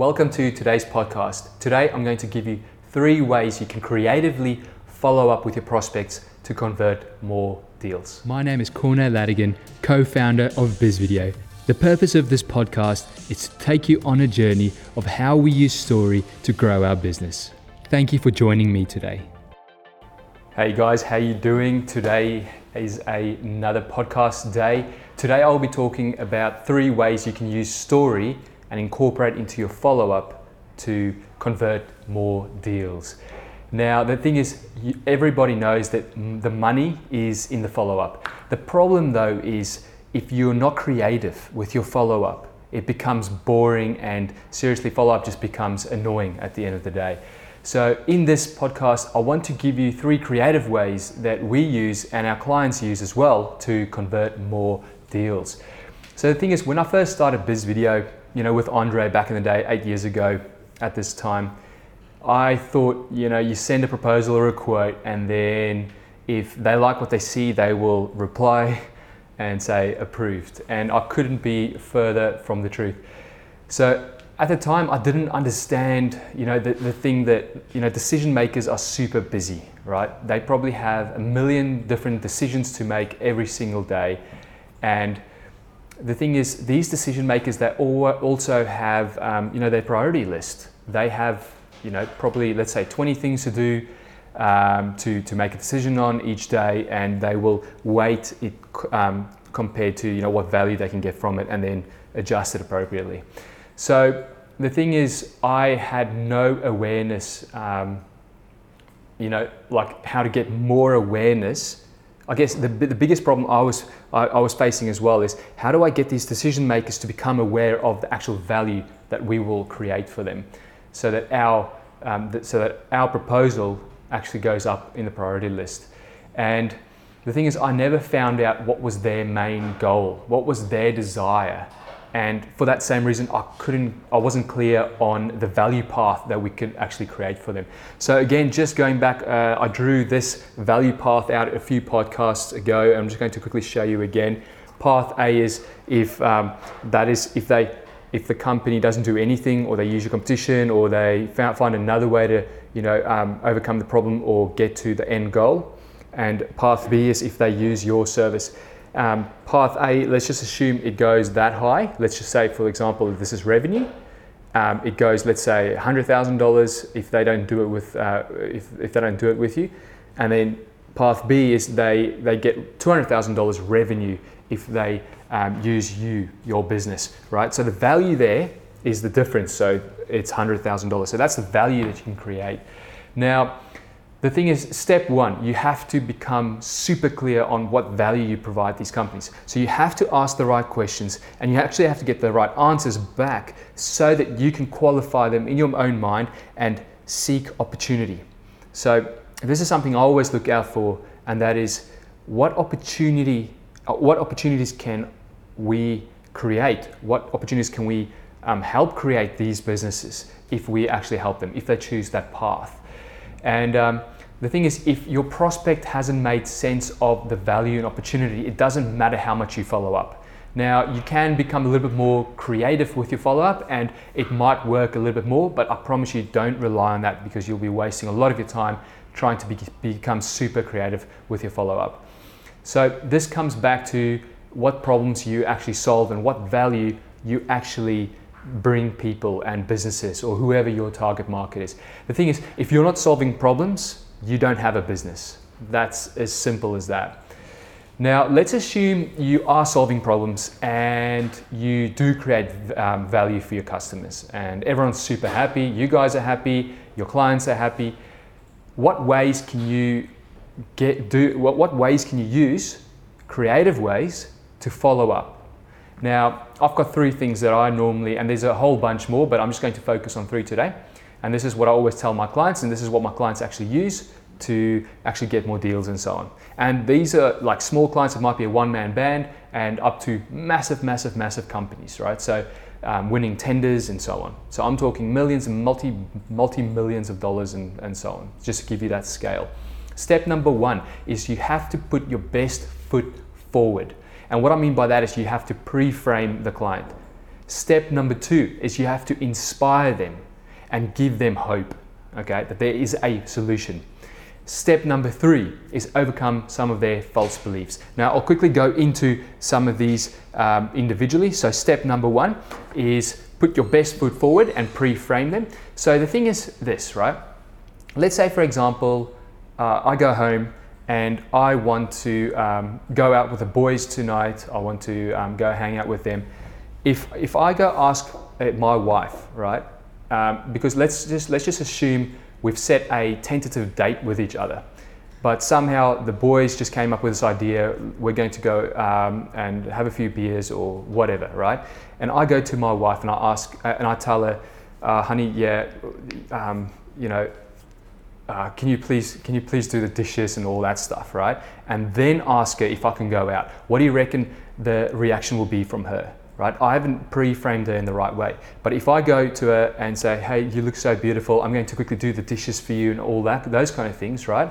Welcome to today's podcast. Today I'm going to give you three ways you can creatively follow up with your prospects to convert more deals. My name is Cornell Ladigan, co founder of BizVideo. The purpose of this podcast is to take you on a journey of how we use story to grow our business. Thank you for joining me today. Hey guys, how you doing? Today is a, another podcast day. Today I'll be talking about three ways you can use story and incorporate into your follow-up to convert more deals. Now, the thing is, everybody knows that the money is in the follow-up. The problem though is if you're not creative with your follow-up, it becomes boring and seriously follow-up just becomes annoying at the end of the day. So, in this podcast, I want to give you three creative ways that we use and our clients use as well to convert more deals. So, the thing is, when I first started BizVideo, you know, with Andre back in the day, eight years ago at this time, I thought, you know, you send a proposal or a quote, and then if they like what they see, they will reply and say approved. And I couldn't be further from the truth. So at the time, I didn't understand, you know, the, the thing that, you know, decision makers are super busy, right? They probably have a million different decisions to make every single day. And the thing is, these decision makers they also have um, you know their priority list. They have you know probably let's say 20 things to do um, to to make a decision on each day, and they will weight it um, compared to you know what value they can get from it, and then adjust it appropriately. So the thing is, I had no awareness. Um, you know, like how to get more awareness I guess the, the biggest problem I was, I, I, was facing as well is how do I get these decision makers to become aware of the actual value that we will create for them so that our, um, that, so that our proposal actually goes up in the priority list. And the thing is, I never found out what was their main goal, what was their desire and for that same reason i couldn't i wasn't clear on the value path that we could actually create for them. So again just going back uh, i drew this value path out a few podcasts ago. I'm just going to quickly show you again. Path a is if um, that is if they if the company doesn't do anything or they use your competition or they find another way to you know um, overcome the problem or get to the end goal. And path b is if they use your service um, path A, let's just assume it goes that high. Let's just say, for example, this is revenue. Um, it goes, let's say, $100,000 if they don't do it with, uh, if, if they don't do it with you. And then path B is they, they get $200,000 revenue if they um, use you, your business, right? So the value there is the difference. So it's $100,000. So that's the value that you can create. Now, the thing is, step one, you have to become super clear on what value you provide these companies. So you have to ask the right questions and you actually have to get the right answers back so that you can qualify them in your own mind and seek opportunity. So this is something I always look out for, and that is what opportunity, uh, what opportunities can we create? What opportunities can we um, help create these businesses if we actually help them, if they choose that path? And um, the thing is, if your prospect hasn't made sense of the value and opportunity, it doesn't matter how much you follow up. Now, you can become a little bit more creative with your follow up and it might work a little bit more, but I promise you don't rely on that because you'll be wasting a lot of your time trying to be, become super creative with your follow up. So, this comes back to what problems you actually solve and what value you actually bring people and businesses or whoever your target market is. The thing is, if you're not solving problems, you don't have a business. That's as simple as that. Now, let's assume you are solving problems and you do create um, value for your customers, and everyone's super happy. You guys are happy, your clients are happy. What ways can you get do? What, what ways can you use? Creative ways to follow up now, I've got three things that I normally, and there's a whole bunch more, but I'm just going to focus on three today. And this is what I always tell my clients, and this is what my clients actually use to actually get more deals and so on. And these are like small clients, it might be a one man band, and up to massive, massive, massive companies, right? So um, winning tenders and so on. So I'm talking millions and multi, multi millions of dollars and, and so on, just to give you that scale. Step number one is you have to put your best foot forward. And what I mean by that is you have to pre frame the client. Step number two is you have to inspire them and give them hope, okay, that there is a solution. Step number three is overcome some of their false beliefs. Now, I'll quickly go into some of these um, individually. So, step number one is put your best foot forward and pre frame them. So, the thing is this, right? Let's say, for example, uh, I go home and I want to um, go out with the boys tonight. I want to um, go hang out with them. If, if I go ask uh, my wife, right? Um, because let's just let's just assume we've set a tentative date with each other, but somehow the boys just came up with this idea. We're going to go um, and have a few beers or whatever, right? And I go to my wife and I ask uh, and I tell her, uh, "Honey, yeah, um, you know, uh, can you please can you please do the dishes and all that stuff right? And then ask her if i can go out. What do you reckon the reaction will be from her right? I haven't pre-framed her in the right way but if i go to her and say hey you look so beautiful. I'm going to quickly do the dishes for you and all that those kind of things right?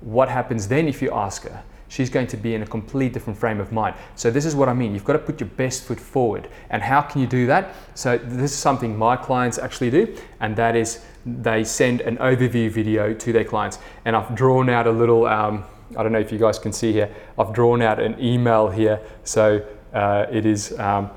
What happens then if you ask her she's going to be in a complete different frame of mind. So this is what I mean. You've got to put your best foot forward. And how can you do that? So this is something my clients actually do, and that is they send an overview video to their clients. And I've drawn out a little, um, I don't know if you guys can see here, I've drawn out an email here. So uh, it is, um,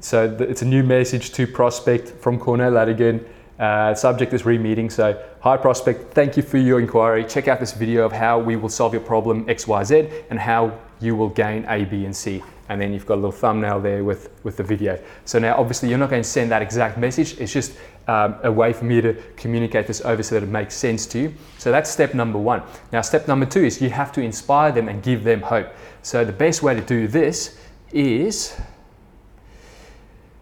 so it's a new message to prospect from Cornell Ladigan. Uh, subject is re-meeting. So, hi prospect, thank you for your inquiry. Check out this video of how we will solve your problem X, Y, Z, and how you will gain A, B, and C and then you've got a little thumbnail there with, with the video. So now obviously you're not going to send that exact message, it's just um, a way for me to communicate this over so that it makes sense to you. So that's step number one. Now step number two is you have to inspire them and give them hope. So the best way to do this is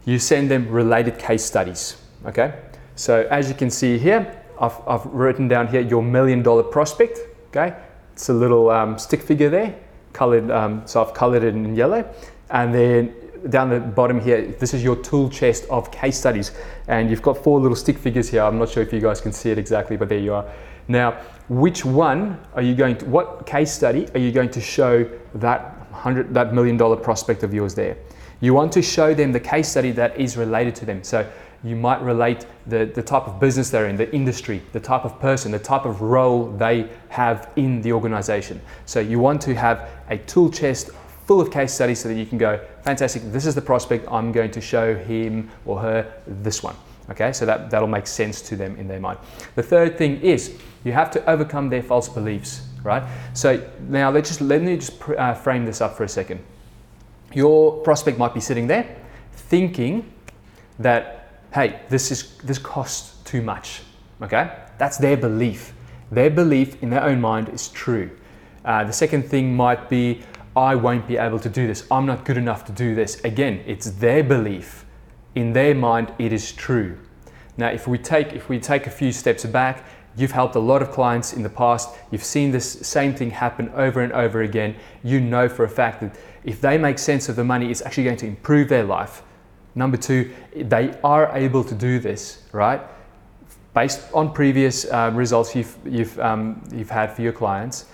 you send them related case studies, okay? So as you can see here, I've, I've written down here your million dollar prospect, okay? It's a little um, stick figure there colored, um, so I've colored it in yellow. And then down the bottom here, this is your tool chest of case studies. And you've got four little stick figures here. I'm not sure if you guys can see it exactly, but there you are. Now, which one are you going to, what case study are you going to show that hundred, that million dollar prospect of yours there? You want to show them the case study that is related to them. So you might relate the, the type of business they're in, the industry, the type of person, the type of role they have in the organization. So you want to have a tool chest full of case studies so that you can go, fantastic, this is the prospect, I'm going to show him or her this one. Okay, so that, that'll make sense to them in their mind. The third thing is you have to overcome their false beliefs, right? So now let's just let me just uh, frame this up for a second. Your prospect might be sitting there thinking that hey, this is this costs too much. Okay, that's their belief. Their belief in their own mind is true. Uh, the second thing might be, I won't be able to do this. I'm not good enough to do this. Again, it's their belief. In their mind, it is true. Now, if we take if we take a few steps back, you've helped a lot of clients in the past. You've seen this same thing happen over and over again. You know for a fact that if they make sense of the money, it's actually going to improve their life. Number two, they are able to do this, right? Based on previous uh, results you've, you've, um, you've had for your clients,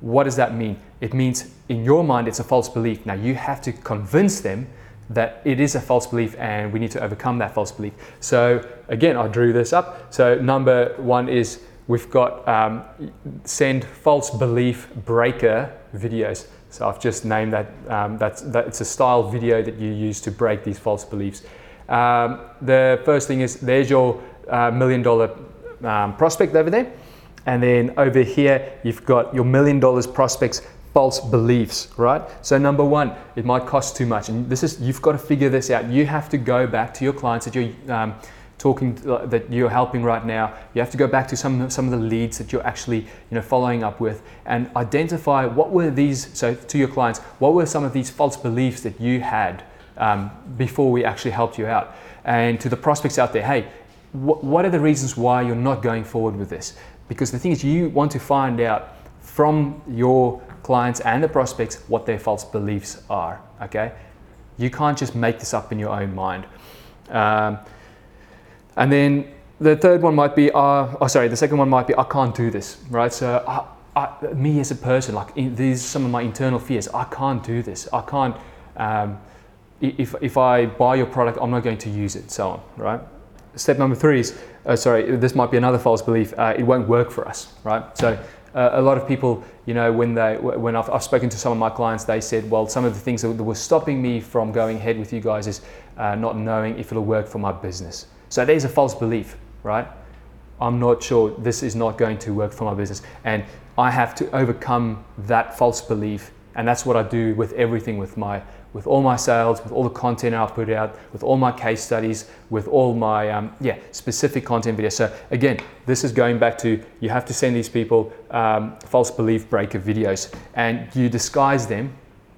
what does that mean? It means in your mind it's a false belief. Now you have to convince them that it is a false belief and we need to overcome that false belief. So again, I drew this up. So number one is we've got um, send false belief breaker videos. So I've just named that, um, that's, that it's a style video that you use to break these false beliefs. Um, the first thing is there's your uh, million dollar um, prospect over there. And then over here, you've got your million dollars prospects false beliefs, right? So number one, it might cost too much. And this is, you've got to figure this out. You have to go back to your clients that you're, um, talking uh, that you're helping right now, you have to go back to some some of the leads that you're actually you know following up with and identify what were these. So to your clients, what were some of these false beliefs that you had um, before we actually helped you out, and to the prospects out there, hey, wh- what are the reasons why you're not going forward with this? Because the thing is, you want to find out from your clients and the prospects what their false beliefs are. Okay, you can't just make this up in your own mind. Um, and then the third one might be, uh, oh, sorry, the second one might be, I can't do this, right? So, I, I, me as a person, like in, these are some of my internal fears. I can't do this. I can't, um, if, if I buy your product, I'm not going to use it, so on, right? Step number three is, uh, sorry, this might be another false belief. Uh, it won't work for us, right? So uh, a lot of people, you know, when they when I've, I've, spoken to some of my clients, they said, well, some of the things that were stopping me from going ahead with you guys is uh, not knowing if it'll work for my business. So there's a false belief, right? I'm not sure this is not going to work for my business, and I have to overcome that false belief, and that's what I do with everything with my with all my sales, with all the content I put out, with all my case studies, with all my um, yeah specific content videos. So again, this is going back to you have to send these people um, false belief breaker videos, and you disguise them,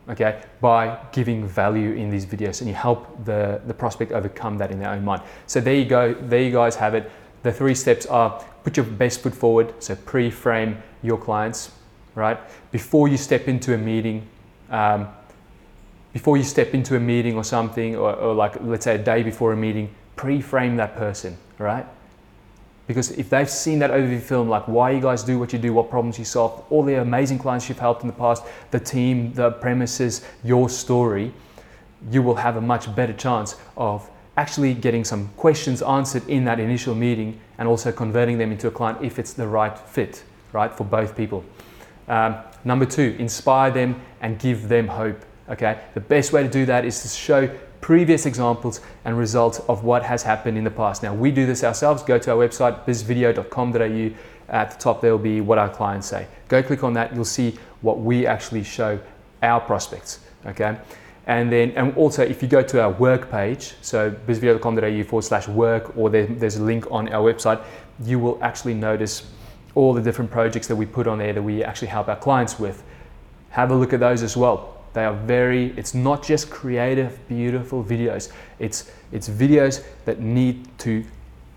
okay, by giving value in these videos, and you help the the prospect overcome that in their own mind. So there you go. There you guys have it. The three steps are put your best foot forward. So pre-frame your clients, right? Before you step into a meeting. Um, before you step into a meeting or something, or, or like let's say a day before a meeting, pre-frame that person, right? Because if they've seen that overview film, like why you guys do what you do, what problems you solve, all the amazing clients you've helped in the past, the team, the premises, your story, you will have a much better chance of actually getting some questions answered in that initial meeting and also converting them into a client if it's the right fit, right, for both people. Um, number two, inspire them and give them hope. Okay, the best way to do that is to show previous examples and results of what has happened in the past. Now, we do this ourselves. Go to our website, bizvideo.com.au. At the top, there will be what our clients say. Go click on that. You'll see what we actually show our prospects. Okay. And then, and also, if you go to our work page, so bizvideo.com.au forward slash work, or there, there's a link on our website, you will actually notice all the different projects that we put on there that we actually help our clients with. Have a look at those as well they are very, it's not just creative, beautiful videos. It's, it's videos that need to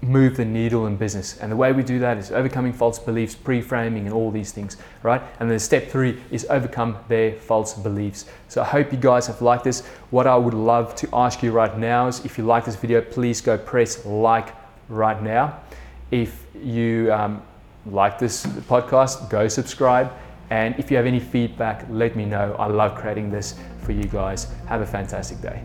move the needle in business. And the way we do that is overcoming false beliefs, pre-framing and all these things, right? And then step three is overcome their false beliefs. So I hope you guys have liked this. What I would love to ask you right now is if you like this video, please go press like right now. If you um, like this podcast, go subscribe. And if you have any feedback, let me know. I love creating this for you guys. Have a fantastic day.